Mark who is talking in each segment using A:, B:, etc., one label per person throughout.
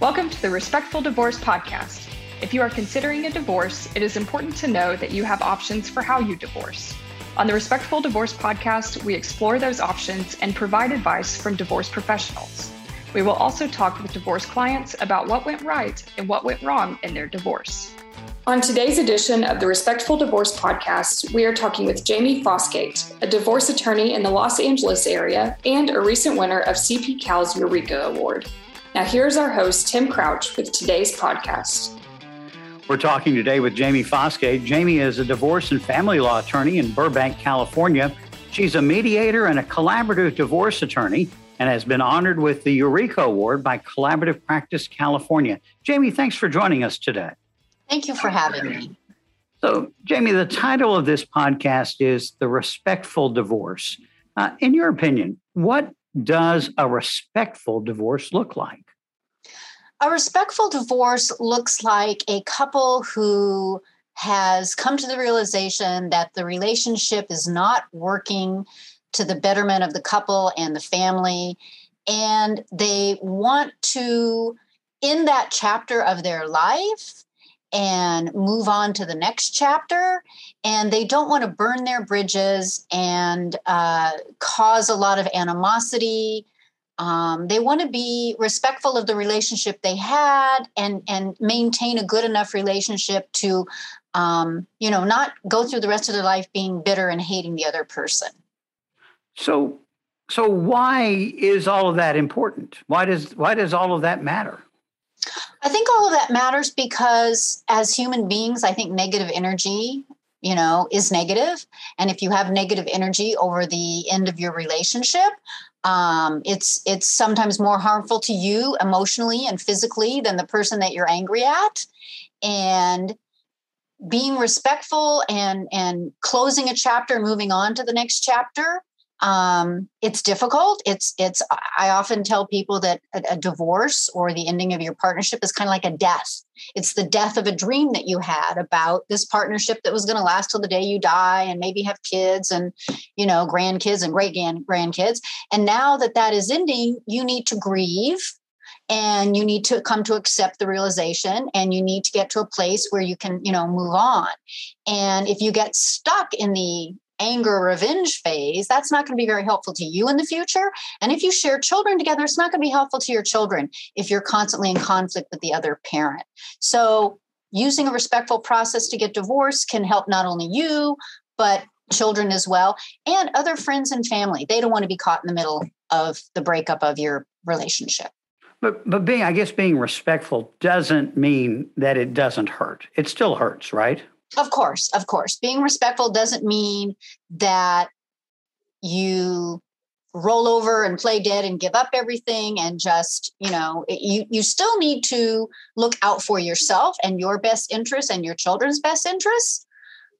A: Welcome to the Respectful Divorce Podcast. If you are considering a divorce, it is important to know that you have options for how you divorce. On the Respectful Divorce Podcast, we explore those options and provide advice from divorce professionals. We will also talk with divorce clients about what went right and what went wrong in their divorce. On today's edition of the Respectful Divorce Podcast, we are talking with Jami Fosgate, a divorce attorney in the Los Angeles area and a recent winner of CP Cal's Eureka Award. Now, here's our host, Tim Crouch, with today's podcast.
B: We're talking today with Jami Fosgate. Jami is a divorce and family law attorney in Burbank, California. She's a mediator and a collaborative divorce attorney and has been honored with the Eureka Award by Collaborative Practice California. Jami, thanks for joining us today.
C: Thank you for having me.
B: So, Jami, the title of this podcast is The Respectful Divorce. Uh, in your opinion, what does a respectful divorce look like?
C: A respectful divorce looks like a couple who has come to the realization that the relationship is not working to the betterment of the couple and the family. And they want to, in that chapter of their life, and move on to the next chapter. And they don't want to burn their bridges and uh, cause a lot of animosity. Um, they want to be respectful of the relationship they had and and maintain a good enough relationship to, um, you know, not go through the rest of their life being bitter and hating the other person.
B: So, so why is all of that important? Why does why does all of that matter?
C: I think all of that matters because as human beings, I think negative energy, you know, is negative. And if you have negative energy over the end of your relationship, um, it's it's sometimes more harmful to you emotionally and physically than the person that you're angry at. And being respectful and and closing a chapter, moving on to the next chapter, um, it's difficult. It's it's i often tell people that a, a, divorce or the ending of your partnership is kind of like a death. It's the death of a dream that you had about this partnership that was going to last till the day you die and maybe have kids and you know grandkids and great grandkids. And now that that is ending you need to grieve and you need to come to accept the realization and you need to get to a place where you can you know move on. And if you get stuck in the anger revenge phase, that's not going to be very helpful to you in the future. And if you share children together, it's not going to be helpful to your children if you're constantly in conflict with the other parent. So, using a respectful process to get divorced can help not only you, but children as well, and other friends and family. They don't want to be caught in the middle of the breakup of your relationship.
B: But but being I guess being respectful doesn't mean that it doesn't hurt. It still hurts, right?
C: Of course, of course. Being respectful doesn't mean that you roll over and play dead and give up everything and just you know you you still need to look out for yourself and your best interests and your children's best interests.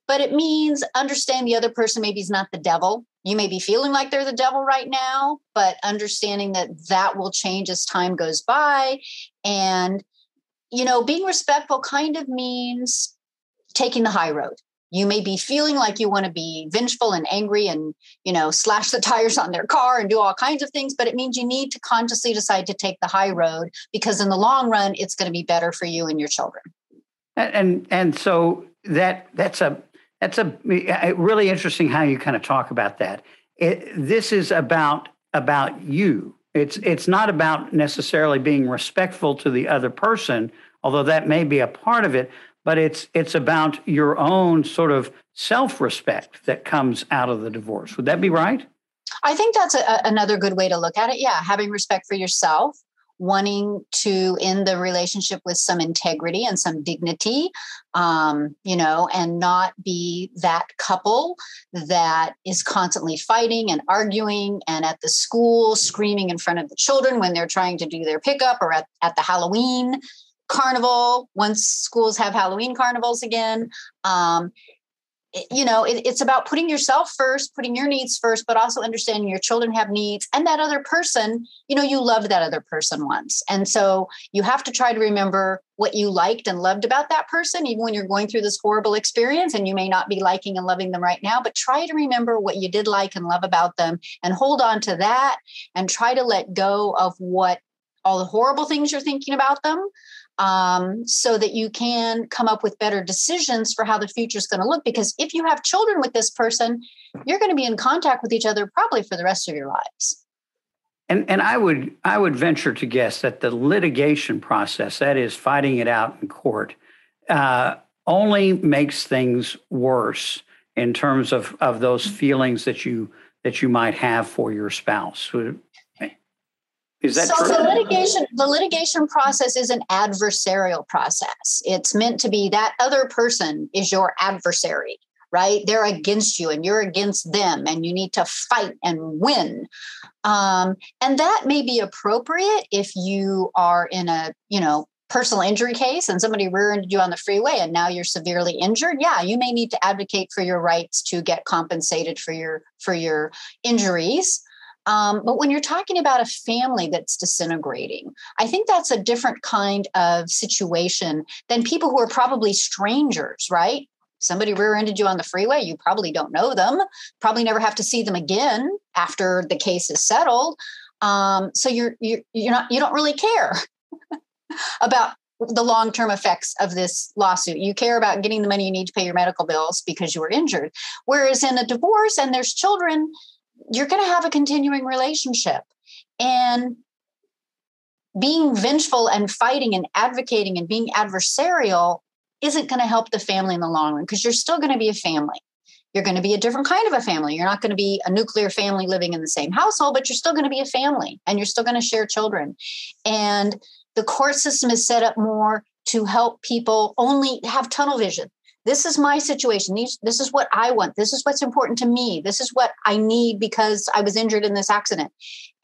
C: But it means understand the other person maybe is not the devil. You may be feeling like they're the devil right now but understanding that that will change as time goes by. And you know being respectful kind of means taking the high road. You may be feeling like you want to be vengeful and angry and you know slash the tires on their car and do all kinds of things but it means you need to consciously decide to take the high road because in the long run it's going to be better for you and your children.
B: And and, and so that that's a that's a eh, eh, really interesting how you kind of talk about that. It, this is about about you. It's it's not about necessarily being respectful to the other person although that may be a part of it but it's it's about your own sort of self-respect that comes out of the divorce. Would that be right?
C: I think that's a, another good way to look at it. Yeah, having respect for yourself, wanting to end the relationship with some integrity and some dignity, um, you know, and not be that couple that is constantly fighting and arguing and at the school screaming in front of the children when they're trying to do their pickup or at, at the Halloween carnival once schools have Halloween carnivals again. Um, you know, it, it's about putting yourself first, putting your needs first, but also understanding your children have needs and that other person, you know, you loved that other person once. And so you have to try to remember what you liked and loved about that person, even when you're going through this horrible experience and you may not be liking and loving them right now, but try to remember what you did like and love about them and hold on to that and try to let go of what all the horrible things you're thinking about them um, so that you can come up with better decisions for how the future is going to look. Because if you have children with this person, you're going to be in contact with each other probably for the rest of your lives.
B: And and I would I would venture to guess that the litigation process, that is fighting it out in court, uh, only makes things worse in terms of of those feelings that you that you might have for your spouse. Is that
C: so
B: true?
C: the litigation the litigation process is an adversarial process. It's meant to be that other person is your adversary, right? They're against you and you're against them, and you need to fight and win. Um, and that may be appropriate if you are in a you know personal injury case and somebody rear-ended you on the freeway and now you're severely injured yeah you may need to advocate for your rights to get compensated for your for your injuries um, but when you're talking about a family that's disintegrating, I think that's a different kind of situation than people who are probably strangers, right? Somebody rear ended you on the freeway, you probably don't know them, probably never have to see them again after the case is settled. Um, so you're, you're, you're not, you don't really care about the long term effects of this lawsuit. You care about getting the money you need to pay your medical bills because you were injured. Whereas in a divorce and there's children, you're going to have a continuing relationship. And being vengeful and fighting and advocating and being adversarial isn't going to help the family in the long run because you're still going to be a family. You're going to be a different kind of a family. You're not going to be a nuclear family living in the same household, but you're still going to be a family and you're still going to share children. And the court system is set up more to help people only have tunnel vision this is my situation. This is what i want. This is what's important to me. This is what i need because i was injured in this accident.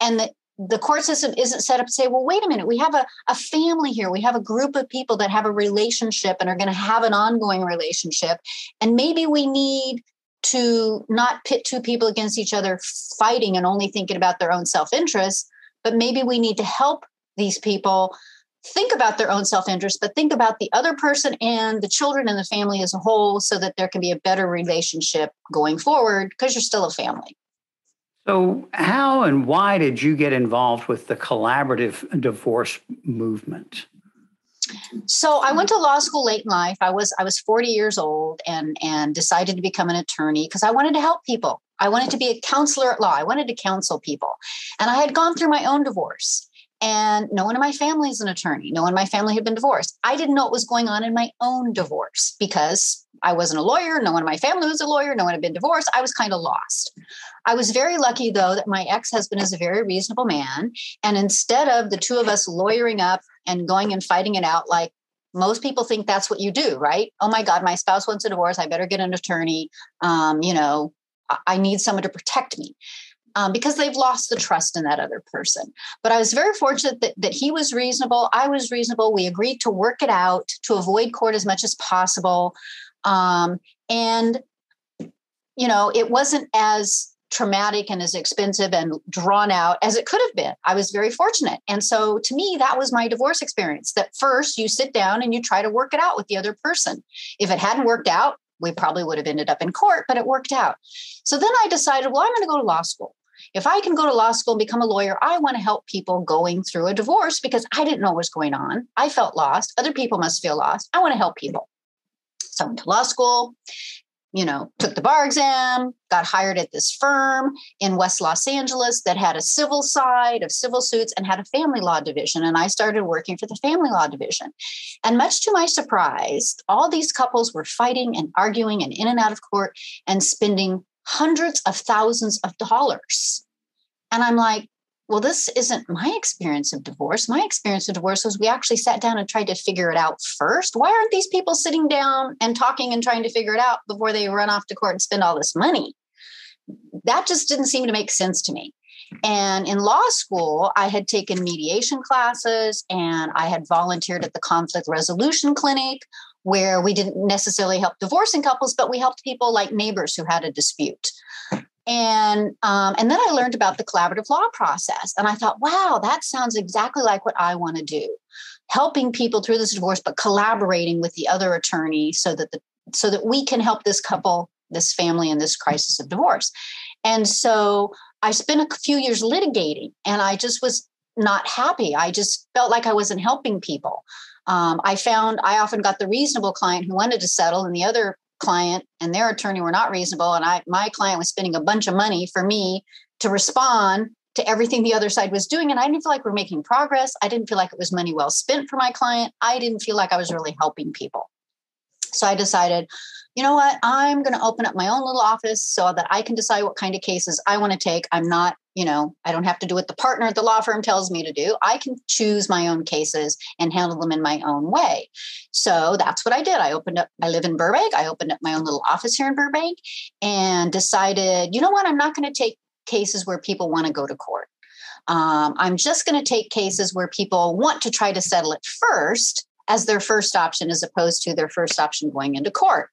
C: And the, the court system isn't set up to say well wait a minute. We have a, a family here. We have a group of people that have a relationship and are going to have an ongoing relationship. And maybe we need to not pit two people against each other fighting and only thinking about their own self-interest but maybe we need to help these people think about their own self interest, but think about the other person and the children and the family as a whole so that there can be a better relationship going forward because you're still a family.
B: So, how and why did you get involved with the collaborative divorce movement?
C: So I went to law school late in life. I was I was 40 years old and and decided to become an attorney because I wanted to help people. I wanted to be a counselor at law. I wanted to counsel people. And I had gone through my own divorce. And no one in my family is an attorney. No one in my family had been divorced. I didn't know what was going on in my own divorce because I wasn't a lawyer. No one in my family was a lawyer. No one had been divorced. I was kind of lost. I was very lucky, though, that my ex husband is a very reasonable man. And instead of the two of us lawyering up and going and fighting it out like most people think that's what you do, right? Oh my God, my spouse wants a divorce. I better get an attorney. Um, you know, I need someone to protect me um, because they've lost the trust in that other person. But I was very fortunate that, that he was reasonable. I was reasonable. We agreed to work it out to avoid court as much as possible. Um, and, you know, it wasn't as traumatic and as expensive and drawn out as it could have been. I was very fortunate. And so to me, that was my divorce experience that first you sit down and you try to work it out with the other person. If it hadn't worked out, we probably would have ended up in court, but it worked out. So then I decided, well, I'm going to go to law school. If I can go to law school and become a lawyer, I want to help people going through a divorce because I didn't know what was going on. I felt lost. Other people must feel lost. I want to help people. So I went to law school, you know, took the bar exam, got hired at this firm in West Los Angeles that had a civil side of civil suits and had a family law division. And I started working for the family law division. And much to my surprise, all these couples were fighting and arguing and in and out of court and spending hundreds of thousands of dollars. And I'm like, well, this isn't my experience of divorce. My experience of divorce was we actually sat down and tried to figure it out first. Why aren't these people sitting down and talking and trying to figure it out before they run off to court and spend all this money? That just didn't seem to make sense to me. And in law school, I had taken mediation classes and I had volunteered at the conflict resolution clinic where we didn't necessarily help divorcing couples, but we helped people like neighbors who had a dispute. And um, and then I learned about the collaborative law process, and I thought, wow, that sounds exactly like what I want to do, helping people through this divorce, but collaborating with the other attorney so that the so that we can help this couple, this family, in this crisis of divorce. And so I spent a few years litigating, and I just was not happy. I just felt like I wasn't helping people. Um, I found I often got the reasonable client who wanted to settle, and the other client and their attorney were not reasonable. And I, my client was spending a bunch of money for me to respond to everything the other side was doing. And I didn't feel like we're making progress. I didn't feel like it was money well spent for my client. I didn't feel like I was really helping people. So I decided, you know what? I'm going to open up my own little office so that I can decide what kind of cases I want to take. I'm not, you know, I don't have to do what the partner at the law firm tells me to do. I can choose my own cases and handle them in my own way. So that's what I did. I opened up, I live in Burbank. I opened up my own little office here in Burbank and decided, you know what? I'm not going to take cases where people want to go to court. Um, I'm just going to take cases where people want to try to settle it first as their first option as opposed to their first option going into court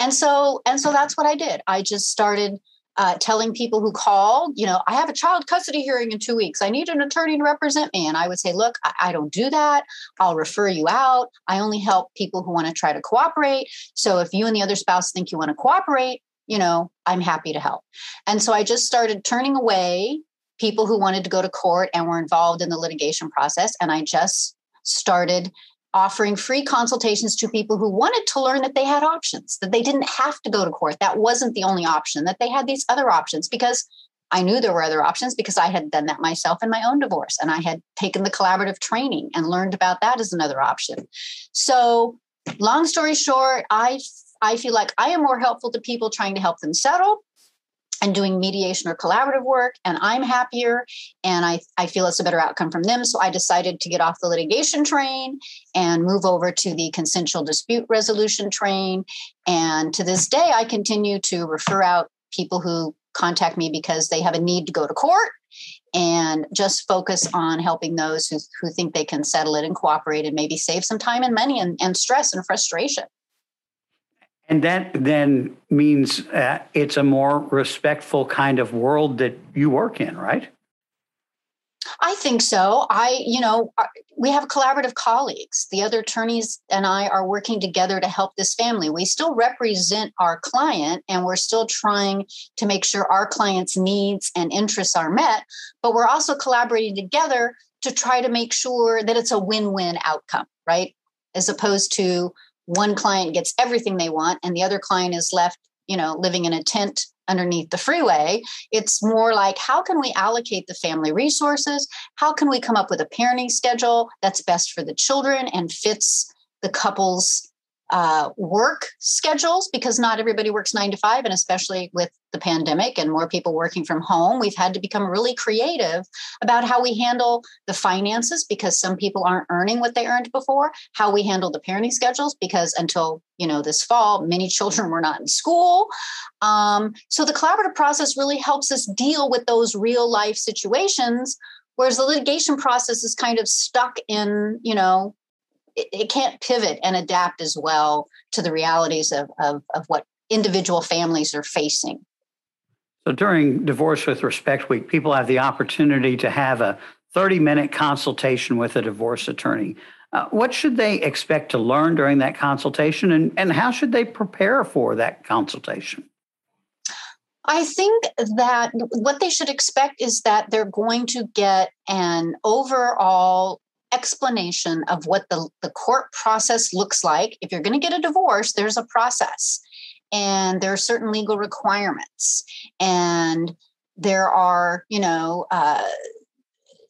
C: and so and so that's what i did i just started uh, telling people who called, you know, I have a child custody hearing in two weeks. I need an attorney to represent me. And I would say, look, I, I don't do that. I'll refer you out. I only help people who want to try to cooperate. So if you and the other spouse think you want to cooperate, you know, I'm happy to help. And so I just started turning away people who wanted to go to court and were involved in the litigation process. And I just started offering free consultations to people who wanted to learn that they had options, that they didn't have to go to court. That wasn't the only option, that they had these other options because I knew there were other options because I had done that myself in my own divorce and I had taken the collaborative training and learned about that as another option. So, long story short, I I feel like I am more helpful to people trying to help them settle and doing mediation or collaborative work and i'm happier and I, I feel it's a better outcome from them. So i decided to get off the litigation train and move over to the consensual dispute resolution train. And to this day i continue to refer out people who contact me because they have a need to go to court and just focus on helping those who, who think they can settle it and cooperate and maybe save some time and money and, and stress and frustration
B: and that then means uh, it's a more respectful kind of world that you work in, right?
C: I think so. I, you know, uh, we have collaborative colleagues. The other attorneys and I are working together to help this family. We still represent our client and we're still trying to make sure our client's needs and interests are met, but we're also collaborating together to try to make sure that it's a win win outcome, right? As opposed to one client gets everything they want and the other client is left you know living in a tent underneath the freeway it's more like how can we allocate the family resources? How can we come up with a parenting schedule that's best for the children and fits the couple's uh, work schedules because not everybody works nine to five and especially with the pandemic and more people working from home, we've had to become really creative about how we handle the finances because some people aren't earning what they earned before, how we handle the parenting schedules because until you know this fall, many children were not in school. Um, so the collaborative process really helps us deal with those real life situations whereas the litigation process is kind of stuck in you know it, it, can't pivot and adapt as well to the realities of, of, of what individual families are facing
B: so during Divorce with Respect Week, people have the opportunity to have a 30 minute consultation with a divorce attorney. Uh, what should they expect to learn during that consultation, and, and how should they prepare for that consultation?
C: I think that what they should expect is that they're going to get an overall explanation of what the, the court process looks like. If you're going to get a divorce, there's a process and there are certain legal requirements and there are you know uh,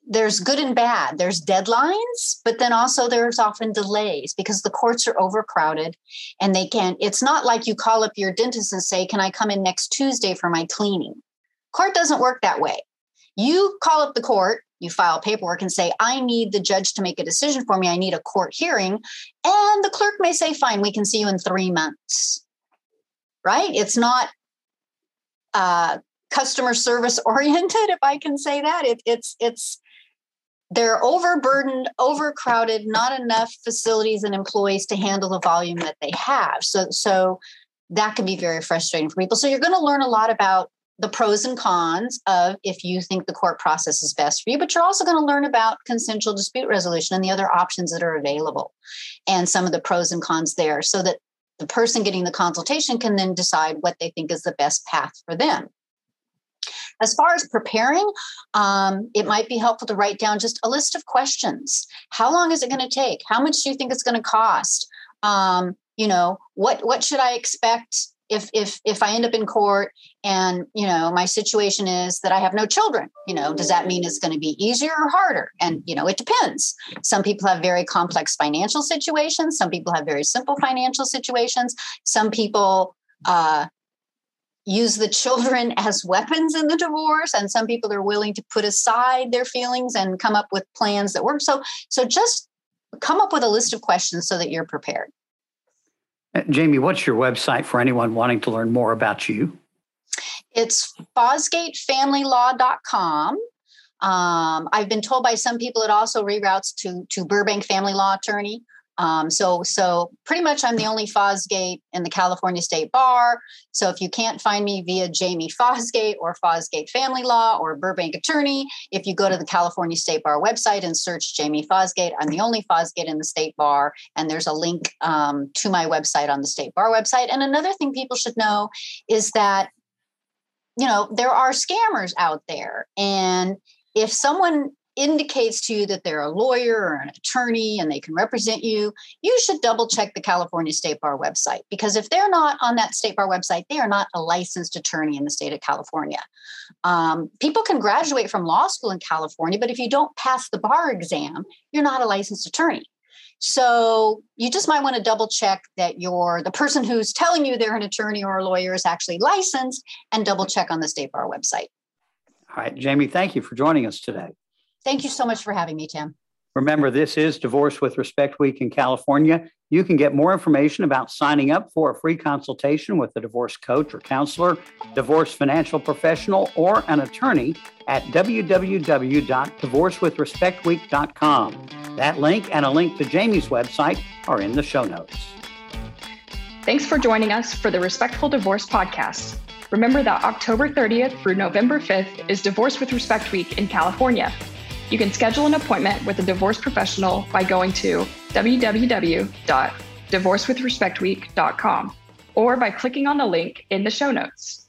C: there's good and bad there's deadlines but then also there's often delays because the courts are overcrowded and they can't. it's not like you call up your dentist and say can i come in next tuesday for my cleaning court doesn't work that way you call up the court you file paperwork and say i need the judge to make a decision for me i need a court hearing and the clerk may say fine we can see you in three months right? It's not uh, customer service oriented, if I can say that. It, it's it's they're overburdened, overcrowded, not enough facilities and employees to handle the volume that they have. So so that can be very frustrating for people. So you're going to learn a lot about the pros and cons of if you think the court process is best for you, but you're also going to learn about consensual dispute resolution and the other options that are available and some of the pros and cons there so that the person getting the consultation can then decide what they think is the best path for them. As far as preparing, um, it might be helpful to write down just a list of questions. How long is it going to take? How much do you think it's going to cost? Um, you know, what what should I expect if if if I end up in court and you know my situation is that I have no children, you know, does that mean it's going to be easier or harder? And you know, it depends. Some people have very complex financial situations. Some people have very simple financial situations. Some people uh, use the children as weapons in the divorce, and some people are willing to put aside their feelings and come up with plans that work. So so just come up with a list of questions so that you're prepared.
B: Uh, Jami, what's your website for anyone wanting to learn more about you?
C: It's fosgatefamilylaw.com. Um, I've been told by some people it also reroutes to, to Burbank Family Law Attorney. Um, so, so pretty much I'm the only Fosgate in the California State Bar. So if you can't find me via Jami Fosgate or Fosgate Family Law or Burbank Attorney, if you go to the California State Bar website and search Jami Fosgate, I'm the only Fosgate in the State Bar, and there's a link um, to my website on the State Bar website. And another thing people should know is that you know there are scammers out there, and if someone indicates to you that they're a lawyer or an attorney and they can represent you, you should double check the California State Bar website because if they're not on that State Bar website, they are not a licensed attorney in the state of California. Um, people can graduate from law school in California, but if you don't pass the bar exam, you're not a licensed attorney. So you just might want to double check that you're the person who's telling you they're an attorney or a lawyer is actually licensed and double check on the State Bar website.
B: All right, Jami, thank you for joining us today.
C: Thank you so much for having me, Tim.
B: Remember, this is Divorce with Respect Week in California. You can get more information about signing up for a free consultation with a divorce coach or counselor, divorce financial professional, or an attorney at www.divorcewithrespectweek.com. That link and a link to Jami's website are in the show notes.
A: Thanks for joining us for the Respectful Divorce podcast. Remember that October 30th through November 5th is Divorce with Respect Week in California. You can schedule an appointment with a divorce professional by going to www.divorcewithrespectweek.com or by clicking on the link in the show notes.